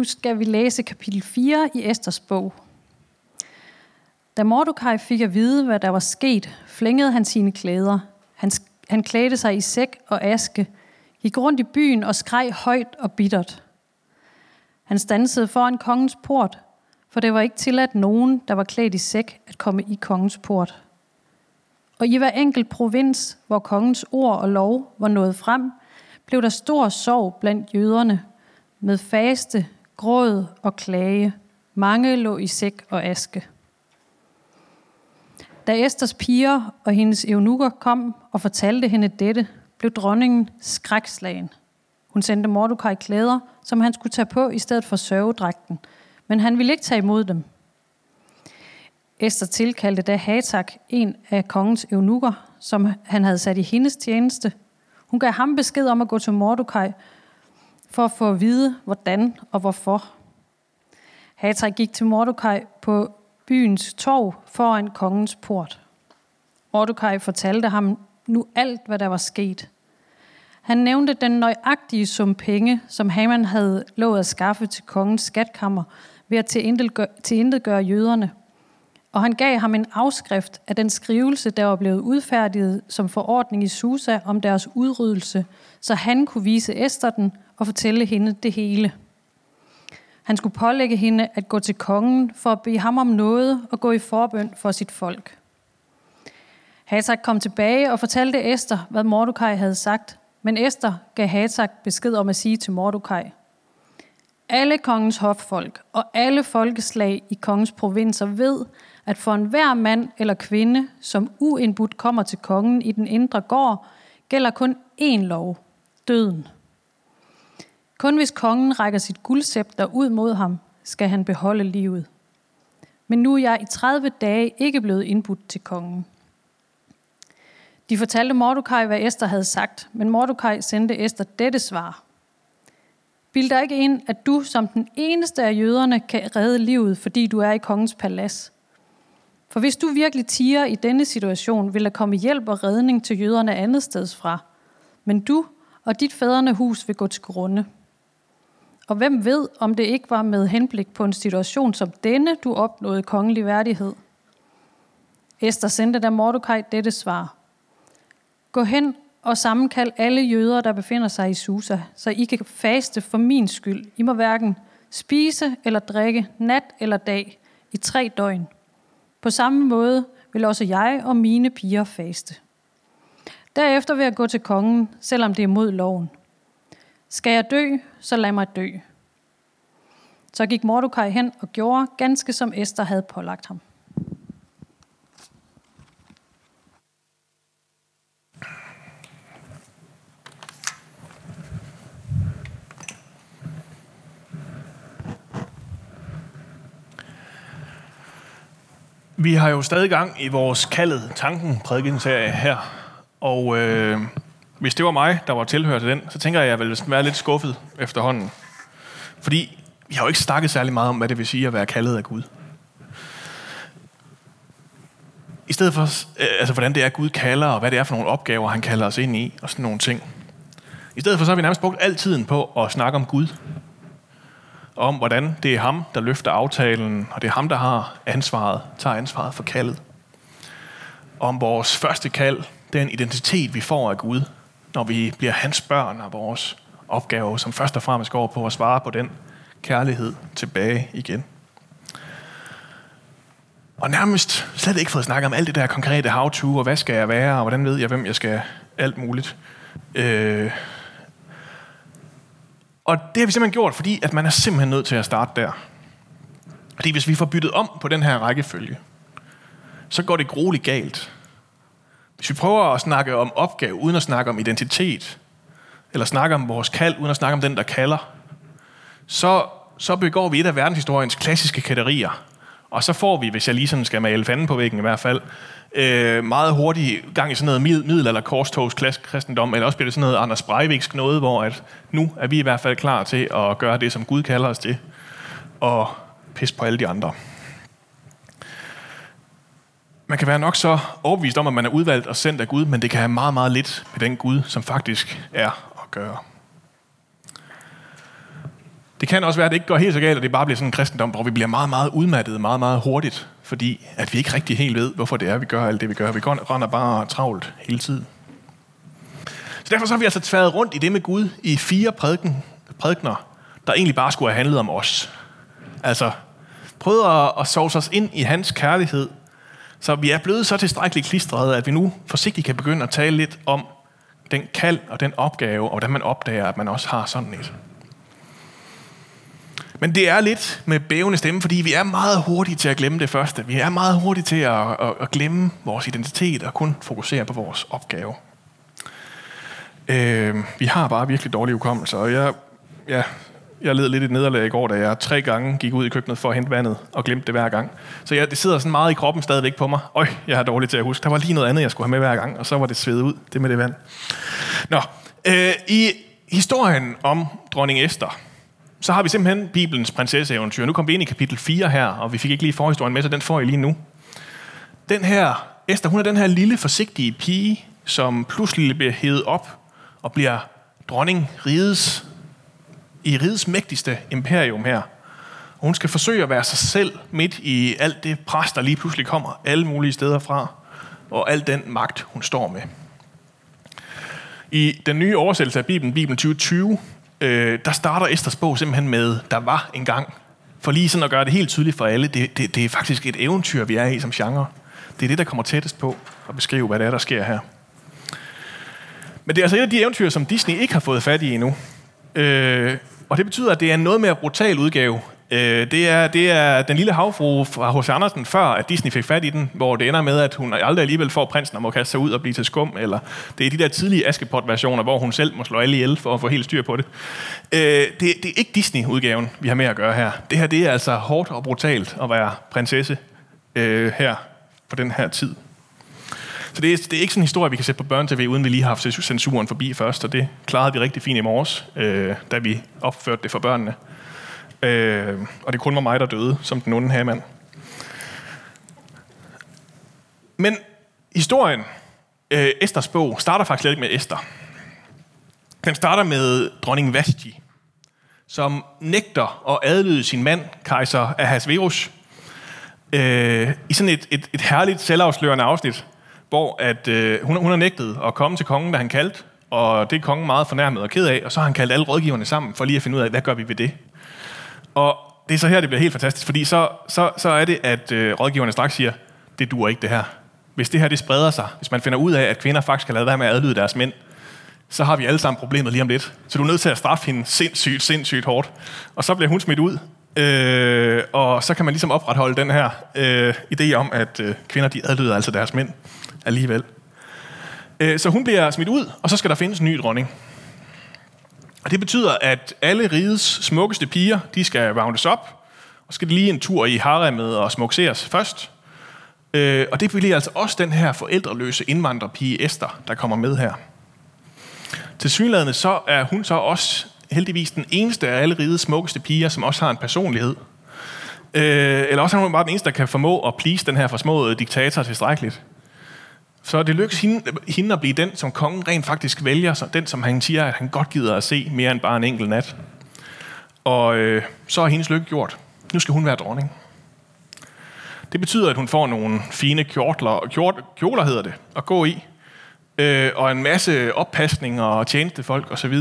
Nu skal vi læse kapitel 4 i Esters bog. Da Mordecai fik at vide, hvad der var sket, flængede han sine klæder. Han, han klædte sig i sæk og aske, gik rundt i byen og skreg højt og bittert. Han stansede foran kongens port, for det var ikke tilladt nogen, der var klædt i sæk, at komme i kongens port. Og i hver enkelt provins, hvor kongens ord og lov var nået frem, blev der stor sorg blandt jøderne, med faste, gråd og klage. Mange lå i sæk og aske. Da Esters piger og hendes eunukker kom og fortalte hende dette, blev dronningen skrækslagen. Hun sendte Mordecai klæder, som han skulle tage på i stedet for sørgedragten, men han ville ikke tage imod dem. Esther tilkaldte da Hatak, en af kongens eunukker, som han havde sat i hendes tjeneste. Hun gav ham besked om at gå til Mordecai for at få at vide, hvordan og hvorfor. Hatak gik til Mordokaj på byens torv foran kongens port. Mordokaj fortalte ham nu alt, hvad der var sket. Han nævnte den nøjagtige sum penge, som Haman havde lovet at skaffe til kongens skatkammer ved at tilintetgøre jøderne. Og han gav ham en afskrift af den skrivelse, der var blevet udfærdiget som forordning i Susa om deres udryddelse, så han kunne vise Esther den og fortælle hende det hele. Han skulle pålægge hende at gå til kongen for at bede ham om noget og gå i forbøn for sit folk. Hatak kom tilbage og fortalte Esther, hvad Mordecai havde sagt, men Esther gav Hatak besked om at sige til Mordecai, alle kongens hoffolk og alle folkeslag i kongens provinser ved, at for enhver mand eller kvinde, som uindbudt kommer til kongen i den indre gård, gælder kun én lov, døden. Kun hvis kongen rækker sit guldscepter ud mod ham, skal han beholde livet. Men nu er jeg i 30 dage ikke blevet indbudt til kongen. De fortalte Mordecai, hvad Esther havde sagt, men Mordecai sendte Esther dette svar. Bild dig ikke ind, at du som den eneste af jøderne kan redde livet, fordi du er i kongens palads. For hvis du virkelig tiger i denne situation, vil der komme hjælp og redning til jøderne andet steds fra. Men du og dit fædrene hus vil gå til grunde. Og hvem ved, om det ikke var med henblik på en situation som denne, du opnåede kongelig værdighed? Esther sendte da Mordecai dette svar. Gå hen og sammenkald alle jøder, der befinder sig i Susa, så I kan faste for min skyld. I må hverken spise eller drikke nat eller dag i tre døgn. På samme måde vil også jeg og mine piger faste. Derefter vil jeg gå til kongen, selvom det er mod loven. Skal jeg dø, så lad mig dø. Så gik Mordecai hen og gjorde ganske som Esther havde pålagt ham. Vi har jo stadig gang i vores kaldet tanken prædikenserie her. Og øh, hvis det var mig, der var tilhører til den, så tænker jeg, at jeg ville være lidt skuffet efterhånden. Fordi vi har jo ikke snakket særlig meget om, hvad det vil sige at være kaldet af Gud. I stedet for, øh, altså hvordan det er, Gud kalder, og hvad det er for nogle opgaver, han kalder os ind i, og sådan nogle ting. I stedet for, så har vi nærmest brugt al tiden på at snakke om Gud om, hvordan det er ham, der løfter aftalen, og det er ham, der har ansvaret, tager ansvaret for kaldet. Om vores første kald, den identitet, vi får af Gud, når vi bliver hans børn og vores opgave, som først og fremmest går på at svare på den kærlighed tilbage igen. Og nærmest slet ikke fået snakket om alt det der konkrete how-to, og hvad skal jeg være, og hvordan ved jeg, hvem jeg skal, alt muligt. Øh, og det har vi simpelthen gjort, fordi at man er simpelthen nødt til at starte der. Fordi hvis vi får byttet om på den her rækkefølge, så går det grueligt galt. Hvis vi prøver at snakke om opgave, uden at snakke om identitet, eller snakke om vores kald, uden at snakke om den, der kalder, så, så begår vi et af verdenshistoriens klassiske kætterier. Og så får vi, hvis jeg lige sådan skal male fanden på væggen i hvert fald, øh, meget hurtigt gang i sådan noget middel- middelalder korstogs kristendom, eller også bliver det sådan noget Anders Breiviksk noget, hvor at nu er vi i hvert fald klar til at gøre det, som Gud kalder os til, og pisse på alle de andre. Man kan være nok så overbevist om, at man er udvalgt og sendt af Gud, men det kan have meget, meget lidt med den Gud, som faktisk er at gøre. Det kan også være, at det ikke går helt så galt, og det bare bliver sådan en kristendom, hvor vi bliver meget, meget udmattet meget, meget hurtigt, fordi at vi ikke rigtig helt ved, hvorfor det er, vi gør alt det, vi gør. Vi render bare travlt hele tiden. Så derfor så har vi altså tværet rundt i det med Gud i fire prædiken, prædikner, der egentlig bare skulle have handlet om os. Altså, prøvet at, at sove os ind i hans kærlighed, så vi er blevet så tilstrækkeligt klistrede, at vi nu forsigtigt kan begynde at tale lidt om den kald og den opgave, og hvordan man opdager, at man også har sådan et. Men det er lidt med bævende stemme, fordi vi er meget hurtige til at glemme det første. Vi er meget hurtige til at, at, at glemme vores identitet og kun fokusere på vores opgave. Øh, vi har bare virkelig dårlige hukommelser, og jeg, ja, jeg led lidt et nederlag i går, da jeg tre gange gik ud i køkkenet for at hente vandet og glemte det hver gang. Så jeg, det sidder sådan meget i kroppen stadigvæk på mig. Øj, jeg er dårlig til at huske. Der var lige noget andet, jeg skulle have med hver gang, og så var det svedet ud, det med det vand. Nå, øh, i historien om dronning Esther, så har vi simpelthen Bibelens prinsesseeventyr. Nu kom vi ind i kapitel 4 her, og vi fik ikke lige forhistorien med, så den får I lige nu. Den her, Esther, hun er den her lille, forsigtige pige, som pludselig bliver hævet op og bliver dronning rides, i rigets mægtigste imperium her. Og hun skal forsøge at være sig selv midt i alt det pres, der lige pludselig kommer alle mulige steder fra, og al den magt, hun står med. I den nye oversættelse af Bibelen, Bibelen 2020, øh, der starter Esters bog simpelthen med, der var engang. For lige sådan at gøre det helt tydeligt for alle, det, det, det er faktisk et eventyr, vi er i som genre. Det er det, der kommer tættest på at beskrive, hvad det er, der sker her. Men det er altså et af de eventyr, som Disney ikke har fået fat i endnu. Øh, og det betyder, at det er en noget mere brutal udgave. Øh, det, er, det er den lille havfru fra H.C. Andersen, før at Disney fik fat i den, hvor det ender med, at hun aldrig alligevel får prinsen og må kaste sig ud og blive til skum, eller det er de der tidlige Askepot-versioner, hvor hun selv må slå alle ihjel for at få helt styr på det. Øh, det, det er ikke Disney-udgaven, vi har med at gøre her. Det her det er altså hårdt og brutalt at være prinsesse øh, her på den her tid. Så det er, det er ikke sådan en historie, vi kan sætte på børne-tv, uden vi lige har haft censuren forbi først, og det klarede vi rigtig fint i morges, øh, da vi opførte det for børnene. Øh, og det kun var mig, der døde, som den onde mand. Men historien, øh, Esters bog, starter faktisk slet ikke med Esther. Den starter med dronning Vashti, som nægter at adlyde sin mand, kejser Ahasverus, øh, i sådan et, et, et herligt selvafslørende afsnit, hvor at, øh, hun, hun har nægtet at komme til kongen, da han kaldte, og det er kongen meget fornærmet og ked af, og så har han kaldt alle rådgiverne sammen for lige at finde ud af, hvad gør vi ved det. Og det er så her, det bliver helt fantastisk, fordi så, så, så er det, at øh, rådgiverne straks siger, det duer ikke det her. Hvis det her det spreder sig, hvis man finder ud af, at kvinder faktisk kan lade være med at adlyde deres mænd, så har vi alle sammen problemet lige om lidt. Så du er nødt til at straffe hende sindssygt, sindssygt hårdt. Og så bliver hun smidt ud, øh, og så kan man ligesom opretholde den her øh, idé om, at øh, kvinder de adlyder altså deres mænd alligevel. Øh, så hun bliver smidt ud, og så skal der findes en ny dronning. Og det betyder, at alle rigets smukkeste piger, de skal roundes op, og skal lige en tur i haremmet og smukseres først. Øh, og det bliver altså også den her forældreløse indvandrerpige Esther, der kommer med her. Til synlædende så er hun så også heldigvis den eneste af alle rigets smukkeste piger, som også har en personlighed. Øh, eller også er hun bare den eneste, der kan formå at please den her forsmåede øh, diktator tilstrækkeligt. Så det lykkes hende, hende at blive den, som kongen rent faktisk vælger, så den, som han siger, at han godt gider at se mere end bare en enkelt nat. Og øh, så er hendes lykke gjort. Nu skal hun være dronning. Det betyder, at hun får nogle fine kjortler, kjort, kjoler, hedder det, at gå i, øh, og en masse oppasning og tjenestefolk osv.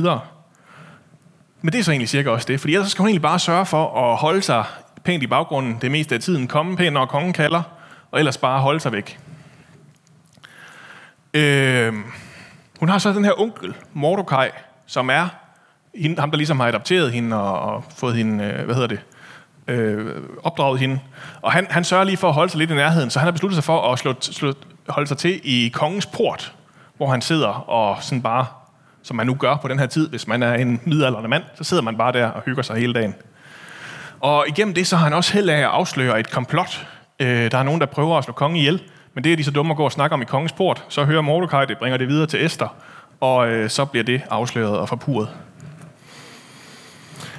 Men det er så egentlig cirka også det, fordi ellers skal hun egentlig bare sørge for at holde sig pænt i baggrunden det meste af tiden, komme pænt, når kongen kalder, og ellers bare holde sig væk. Øh, hun har så den her onkel, Mordecai, som er hende, ham, der ligesom har adopteret hende og, og fået hende, øh, hvad hedder det, øh, opdraget hende. Og han, han sørger lige for at holde sig lidt i nærheden, så han har besluttet sig for at slå, slå, holde sig til i kongens port, hvor han sidder og sådan bare, som man nu gør på den her tid, hvis man er en midaldrende mand, så sidder man bare der og hygger sig hele dagen. Og igennem det, så har han også held af at afsløre et komplot. Øh, der er nogen, der prøver at slå kongen ihjel, men det er de så dumme at gå og snakke om i kongens port. Så hører Mordecai det, bringer det videre til Esther, og øh, så bliver det afsløret og forpuret.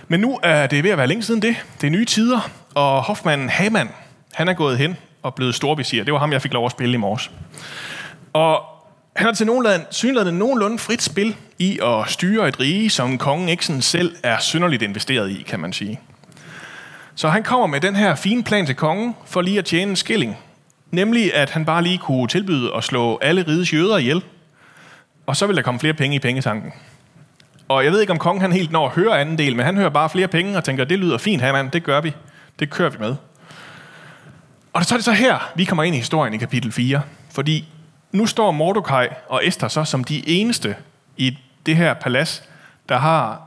Men nu er det ved at være længe siden det. Det er nye tider, og hofmanden Haman, han er gået hen og blevet storvisir. Det var ham, jeg fik lov at spille i morges. Og han har til nogenlunde, synligheden nogenlunde frit spil i at styre et rige, som kongen ikke sådan selv er synderligt investeret i, kan man sige. Så han kommer med den her fine plan til kongen for lige at tjene en skilling. Nemlig, at han bare lige kunne tilbyde at slå alle rides jøder ihjel. Og så vil der komme flere penge i pengetanken. Og jeg ved ikke, om kongen han helt når at høre anden del, men han hører bare flere penge og tænker, det lyder fint, her mand, det gør vi. Det kører vi med. Og så er det så her, vi kommer ind i historien i kapitel 4. Fordi nu står Mordecai og Esther så som de eneste i det her palads, der har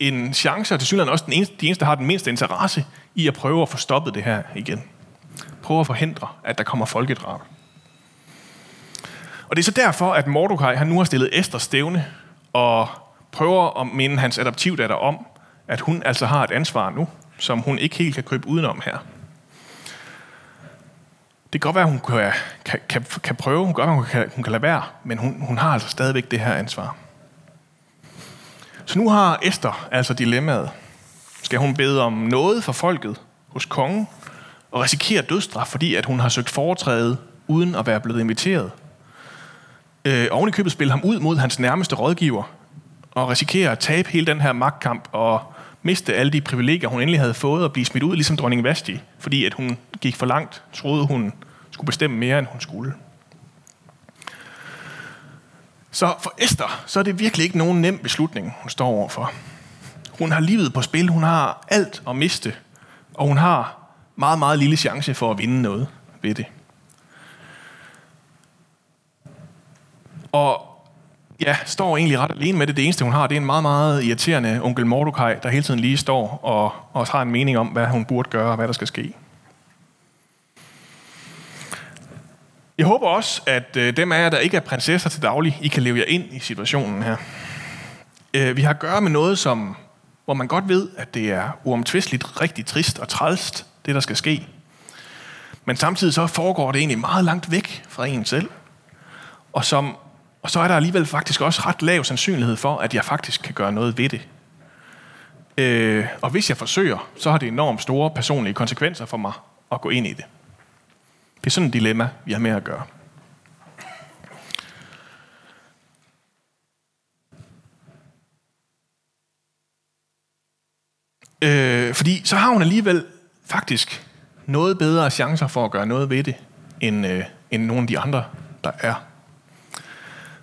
en chance, og til synligheden også den eneste, de eneste, der har den mindste interesse i at prøve at få stoppet det her igen. Prøve at forhindre, at der kommer folkedrab. Og det er så derfor, at Mordecai han nu har stillet Esther stævne og prøver at minde hans adoptivdatter om, at hun altså har et ansvar nu, som hun ikke helt kan krybe udenom her. Det kan godt være, at hun kan, kan, kan, kan prøve, hun kan, hun kan, hun kan lade være, men hun, hun har altså stadigvæk det her ansvar. Så nu har Esther altså dilemmaet. Skal hun bede om noget for folket hos kongen, og risikere dødsstraf, fordi at hun har søgt foretræde uden at være blevet inviteret? Øh, oven i købet spille ham ud mod hans nærmeste rådgiver, og risikere at tabe hele den her magtkamp og miste alle de privilegier, hun endelig havde fået, og blive smidt ud, ligesom dronning Vasti, fordi at hun gik for langt, troede hun skulle bestemme mere, end hun skulle. Så for Esther, så er det virkelig ikke nogen nem beslutning, hun står overfor. Hun har livet på spil, hun har alt at miste, og hun har meget, meget lille chance for at vinde noget ved det. Og ja, står egentlig ret alene med det. Det eneste, hun har, det er en meget, meget irriterende onkel Mordecai, der hele tiden lige står og, og har en mening om, hvad hun burde gøre og hvad der skal ske. Jeg håber også, at øh, dem af jer, der ikke er prinsesser til daglig, I kan leve jer ind i situationen her. Øh, vi har at gøre med noget, som, hvor man godt ved, at det er uomtvisteligt rigtig trist og trælst, det der skal ske. Men samtidig så foregår det egentlig meget langt væk fra en selv. Og, som, og så er der alligevel faktisk også ret lav sandsynlighed for, at jeg faktisk kan gøre noget ved det. Øh, og hvis jeg forsøger, så har det enormt store personlige konsekvenser for mig at gå ind i det. Det er sådan et dilemma, vi har med at gøre. Øh, fordi så har hun alligevel faktisk noget bedre chancer for at gøre noget ved det, end, øh, end nogle af de andre, der er.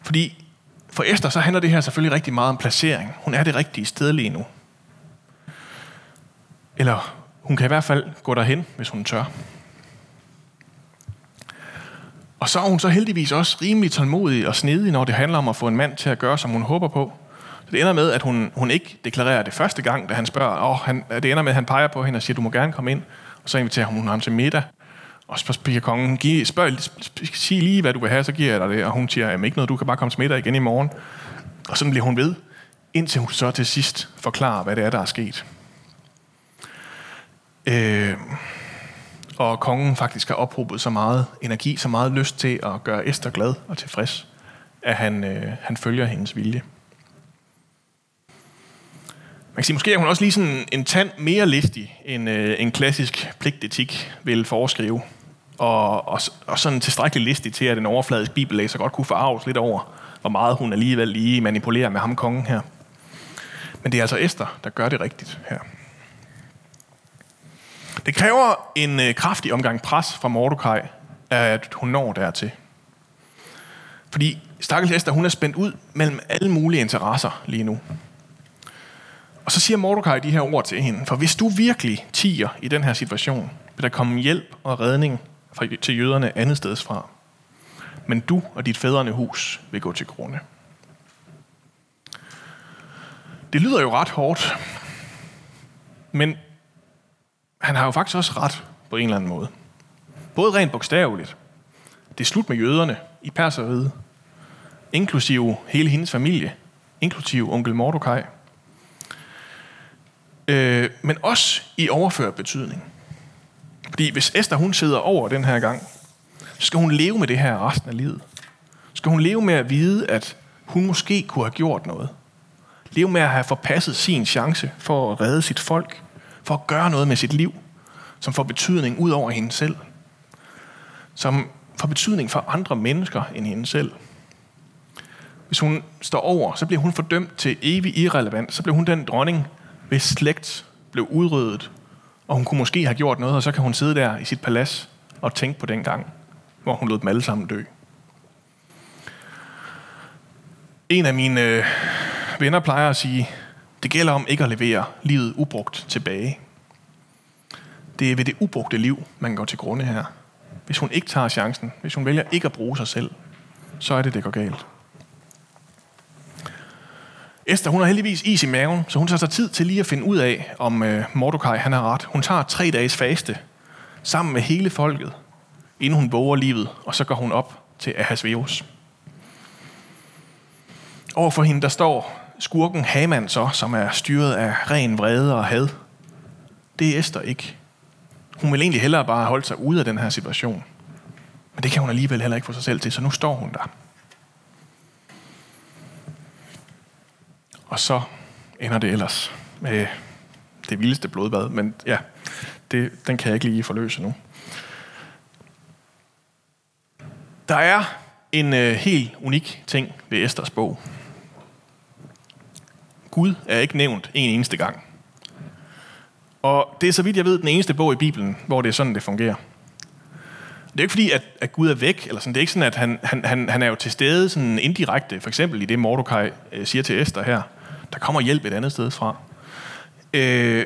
Fordi for Esther, så handler det her selvfølgelig rigtig meget om placering. Hun er det rigtige sted lige nu. Eller hun kan i hvert fald gå derhen, hvis hun tør. Og så er hun så heldigvis også rimelig tålmodig og snedig, når det handler om at få en mand til at gøre, som hun håber på. Så det ender med, at hun, hun ikke deklarerer det første gang, da han spørger. Og han, det ender med, at han peger på hende og siger, du må gerne komme ind. Og så inviterer hun ham til middag. Og så spørger kongen, Giv, spørg, sig lige, hvad du vil have, så giver jeg dig det. Og hun siger, jamen ikke noget, du kan bare komme til middag igen i morgen. Og sådan bliver hun ved, indtil hun så til sidst forklarer, hvad det er, der er sket. Øh, og kongen faktisk har ophobet så meget energi, så meget lyst til at gøre Esther glad og tilfreds, at han, øh, han følger hendes vilje. Man kan sige, måske er hun også lige sådan en tand mere listig, end øh, en klassisk pligtetik vil foreskrive. Og, og, og sådan tilstrækkeligt listig til, at en overfladisk bibellæser godt kunne forarves lidt over, hvor meget hun alligevel lige manipulerer med ham kongen her. Men det er altså Esther, der gør det rigtigt her. Det kræver en øh, kraftig omgang pres fra Mordecai, at hun når dertil. Fordi stakkels Esther, hun er spændt ud mellem alle mulige interesser lige nu. Og så siger Mordecai de her ord til hende, for hvis du virkelig tiger i den her situation, vil der komme hjælp og redning til jøderne andet steds fra. Men du og dit fædrene hus vil gå til grunde. Det lyder jo ret hårdt, men han har jo faktisk også ret på en eller anden måde. Både rent bogstaveligt. Det er slut med jøderne i Perseriet, inklusive hele hendes familie, inklusive onkel Mordecai. Øh, men også i overført betydning. Fordi hvis Esther hun sidder over den her gang, så skal hun leve med det her resten af livet. Så skal hun leve med at vide, at hun måske kunne have gjort noget. Leve med at have forpasset sin chance for at redde sit folk for at gøre noget med sit liv, som får betydning ud over hende selv. Som får betydning for andre mennesker end hende selv. hvis hun står over, så bliver hun fordømt til evig irrelevant. Så bliver hun den dronning, hvis slægt blev udryddet, og hun kunne måske have gjort noget, og så kan hun sidde der i sit palads og tænke på den gang, hvor hun lod dem alle sammen dø. En af mine øh, venner plejer at sige, det gælder om ikke at levere livet ubrugt tilbage. Det er ved det ubrugte liv, man går til grunde her. Hvis hun ikke tager chancen, hvis hun vælger ikke at bruge sig selv, så er det, det går galt. Esther, hun har heldigvis is i maven, så hun tager sig tid til lige at finde ud af, om øh, Mordecai han har ret. Hun tager tre dages faste sammen med hele folket, inden hun våger livet, og så går hun op til Ahasveus. Overfor hende, der står skurken Haman så, som er styret af ren vrede og had. Det er Esther ikke. Hun vil egentlig hellere bare holde sig ude af den her situation. Men det kan hun alligevel heller ikke få sig selv til, så nu står hun der. Og så ender det ellers med det vildeste blodbad. Men ja, det, den kan jeg ikke lige forløse nu. Der er en øh, helt unik ting ved Esters bog. Gud er ikke nævnt en eneste gang. Og det er så vidt jeg ved den eneste bog i Bibelen, hvor det er sådan, det fungerer. Det er ikke fordi, at, at Gud er væk, eller sådan. det er ikke sådan, at han, han, han, han er jo til stede sådan indirekte, for eksempel i det Mordecai øh, siger til Esther her. Der kommer hjælp et andet sted fra. Øh,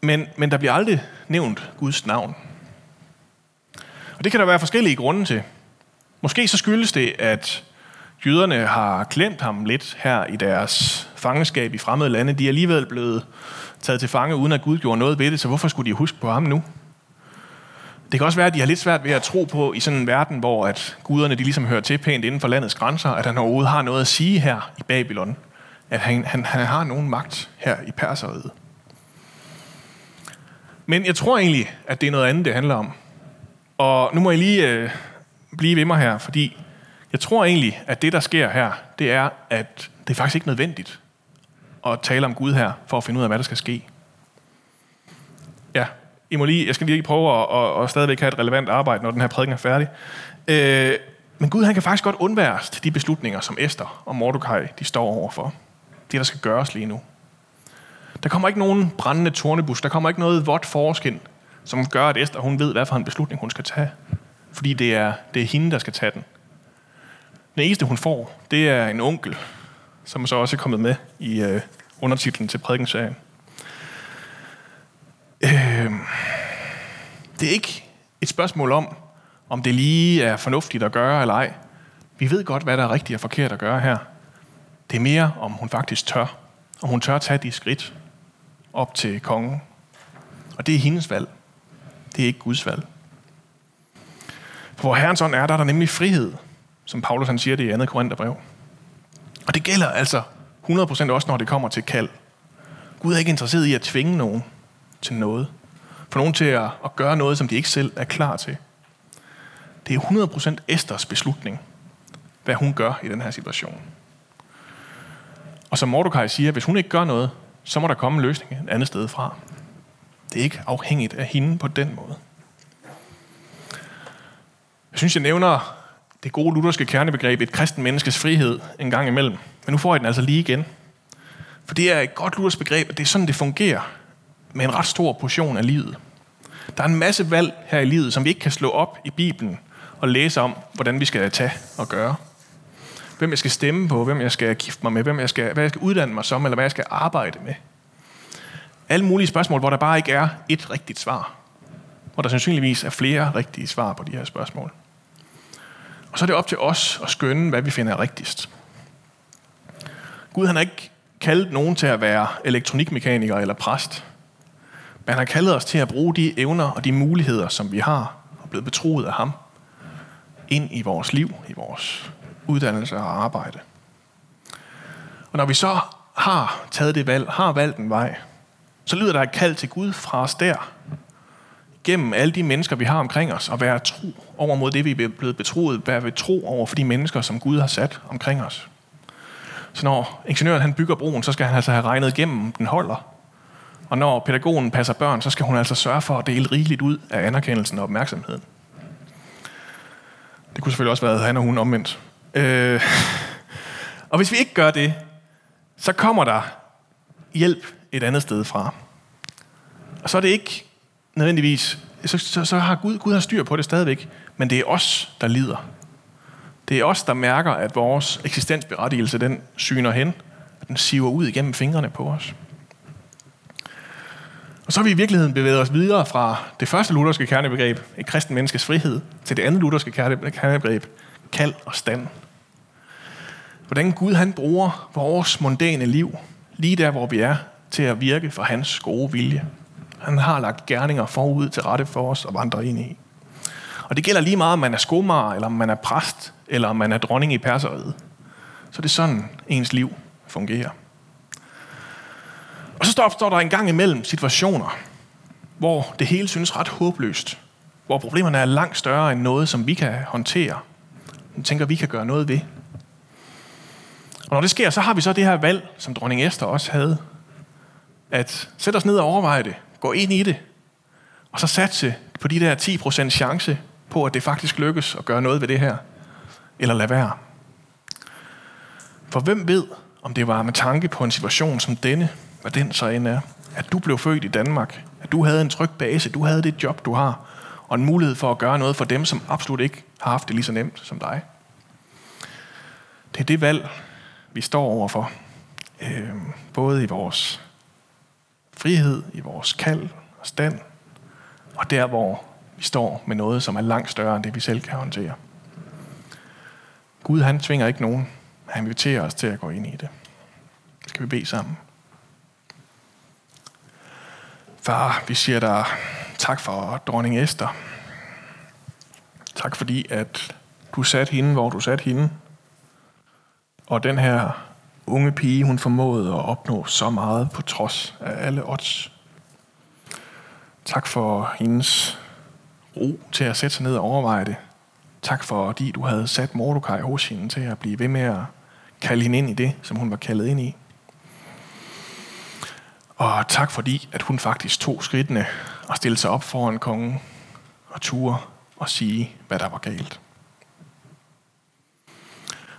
men, men der bliver aldrig nævnt Guds navn. Og det kan der være forskellige grunde til. Måske så skyldes det, at jøderne har klemt ham lidt her i deres fangenskab i fremmede lande. De er alligevel blevet taget til fange, uden at Gud gjorde noget ved det, så hvorfor skulle de huske på ham nu? Det kan også være, at de har lidt svært ved at tro på i sådan en verden, hvor at guderne de ligesom hører til pænt inden for landets grænser, at han overhovedet har noget at sige her i Babylon. At han, han, han har nogen magt her i Perseriet. Men jeg tror egentlig, at det er noget andet, det handler om. Og nu må jeg lige øh, blive ved mig her, fordi jeg tror egentlig, at det, der sker her, det er, at det er faktisk ikke nødvendigt at tale om Gud her, for at finde ud af, hvad der skal ske. Ja, I må lige, jeg skal lige prøve at, at, at stadigvæk have et relevant arbejde, når den her prædiken er færdig. Øh, men Gud han kan faktisk godt undværes til de beslutninger, som Esther og Mordecai de står overfor. Det, der skal gøres lige nu. Der kommer ikke nogen brændende tornebus, der kommer ikke noget vådt forskin, som gør, at Esther hun ved, hvad for en beslutning hun skal tage. Fordi det er, det er hende, der skal tage den. Den eneste, hun får, det er en onkel, som så også er kommet med i øh, undertitlen til prædikenserien. Øh, det er ikke et spørgsmål om, om det lige er fornuftigt at gøre eller ej. Vi ved godt, hvad der er rigtigt og forkert at gøre her. Det er mere, om hun faktisk tør. Om hun tør tage de skridt op til kongen. Og det er hendes valg. Det er ikke Guds valg. For hvor Herrens ånd er, der er der nemlig frihed, som Paulus han siger det i 2. Korintherbrev. Og det gælder altså 100% også, når det kommer til kald. Gud er ikke interesseret i at tvinge nogen til noget. For nogen til at, at gøre noget, som de ikke selv er klar til. Det er 100% Esters beslutning, hvad hun gør i den her situation. Og som Mordecai siger, hvis hun ikke gør noget, så må der komme en løsning et andet sted fra. Det er ikke afhængigt af hende på den måde. Jeg synes, jeg nævner det gode lutherske kernebegreb, et kristen menneskes frihed, en gang imellem. Men nu får jeg den altså lige igen. For det er et godt luthersk begreb, at det er sådan, det fungerer med en ret stor portion af livet. Der er en masse valg her i livet, som vi ikke kan slå op i Bibelen og læse om, hvordan vi skal tage og gøre. Hvem jeg skal stemme på, hvem jeg skal gifte mig med, hvem jeg skal, hvad jeg skal uddanne mig som, eller hvad jeg skal arbejde med. Alle mulige spørgsmål, hvor der bare ikke er et rigtigt svar. Hvor der sandsynligvis er flere rigtige svar på de her spørgsmål. Og så er det op til os at skønne, hvad vi finder rigtigst. Gud han har ikke kaldt nogen til at være elektronikmekaniker eller præst. Men han har kaldet os til at bruge de evner og de muligheder, som vi har og blevet betroet af ham, ind i vores liv, i vores uddannelse og arbejde. Og når vi så har taget det valg, har valgt en vej, så lyder der et kald til Gud fra os der, gennem alle de mennesker, vi har omkring os, og være tro over mod det, vi er blevet betroet, være ved tro over for de mennesker, som Gud har sat omkring os. Så når ingeniøren han bygger broen, så skal han altså have regnet igennem, den holder. Og når pædagogen passer børn, så skal hun altså sørge for at dele rigeligt ud af anerkendelsen og opmærksomheden. Det kunne selvfølgelig også være han og hun omvendt. Øh, Og hvis vi ikke gør det, så kommer der hjælp et andet sted fra. Og så er det ikke nødvendigvis, så, så, så har Gud, Gud har styr på det stadigvæk, men det er os, der lider. Det er os, der mærker, at vores eksistensberettigelse, den syner hen, at den siver ud igennem fingrene på os. Og så har vi i virkeligheden bevæget os videre fra det første lutherske kernebegreb, et kristen menneskes frihed, til det andet lutherske kernebegreb, kald og stand. Hvordan Gud han bruger vores mondane liv, lige der hvor vi er, til at virke for hans gode vilje. Han har lagt gerninger forud til rette for os og vandre ind i. Og det gælder lige meget, om man er skomager, eller om man er præst, eller om man er dronning i perseriet. Så det er sådan, ens liv fungerer. Og så står der en gang imellem situationer, hvor det hele synes ret håbløst. Hvor problemerne er langt større end noget, som vi kan håndtere. Vi tænker, vi kan gøre noget ved. Og når det sker, så har vi så det her valg, som dronning Esther også havde. At sætte os ned og overveje det. Gå ind i det. Og så satse på de der 10% chance på, at det faktisk lykkes at gøre noget ved det her. Eller lade være. For hvem ved, om det var med tanke på en situation som denne, hvad den så end er, at du blev født i Danmark, at du havde en tryg base, du havde det job, du har, og en mulighed for at gøre noget for dem, som absolut ikke har haft det lige så nemt som dig. Det er det valg, vi står overfor. Øh, både i vores frihed, i vores kald og stand, og der, hvor vi står med noget, som er langt større end det, vi selv kan håndtere. Gud, han tvinger ikke nogen. Han inviterer os til at gå ind i det. Skal vi bede sammen? Far, vi siger dig tak for dronning Esther. Tak fordi, at du satte hende, hvor du satte hende. Og den her unge pige, hun formåede at opnå så meget på trods af alle odds. Tak for hendes ro til at sætte sig ned og overveje det. Tak for, fordi du havde sat Mordecai hos hende til at blive ved med at kalde hende ind i det, som hun var kaldet ind i. Og tak fordi, at hun faktisk tog skridtene og stillede sig op foran kongen og turde og sige, hvad der var galt.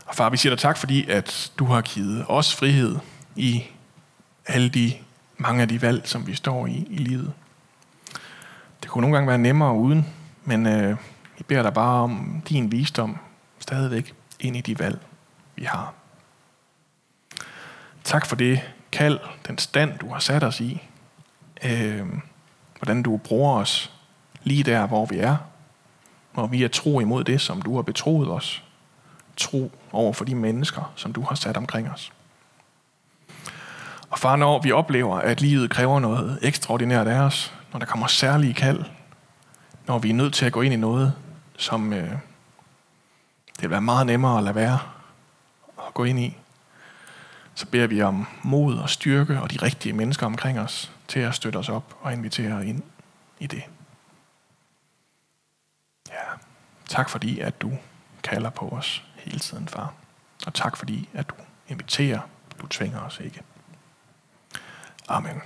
Og far, vi siger dig tak, fordi at du har givet os frihed i alle de mange af de valg, som vi står i i livet. Det kunne nogle gange være nemmere uden, men øh, vi beder dig bare om din visdom stadigvæk ind i de valg, vi har. Tak for det kald, den stand, du har sat os i. Øh, hvordan du bruger os lige der, hvor vi er. Hvor vi er tro imod det, som du har betroet os. Tro over for de mennesker, som du har sat omkring os. Og far, når vi oplever, at livet kræver noget ekstraordinært af os, når der kommer særlige kald, når vi er nødt til at gå ind i noget, som øh, det vil være meget nemmere at lade være at gå ind i, så beder vi om mod og styrke og de rigtige mennesker omkring os til at støtte os op og invitere ind i det. Ja, tak fordi, at du kalder på os hele tiden, far. Og tak fordi, at du inviterer, du tvinger os ikke. Amen.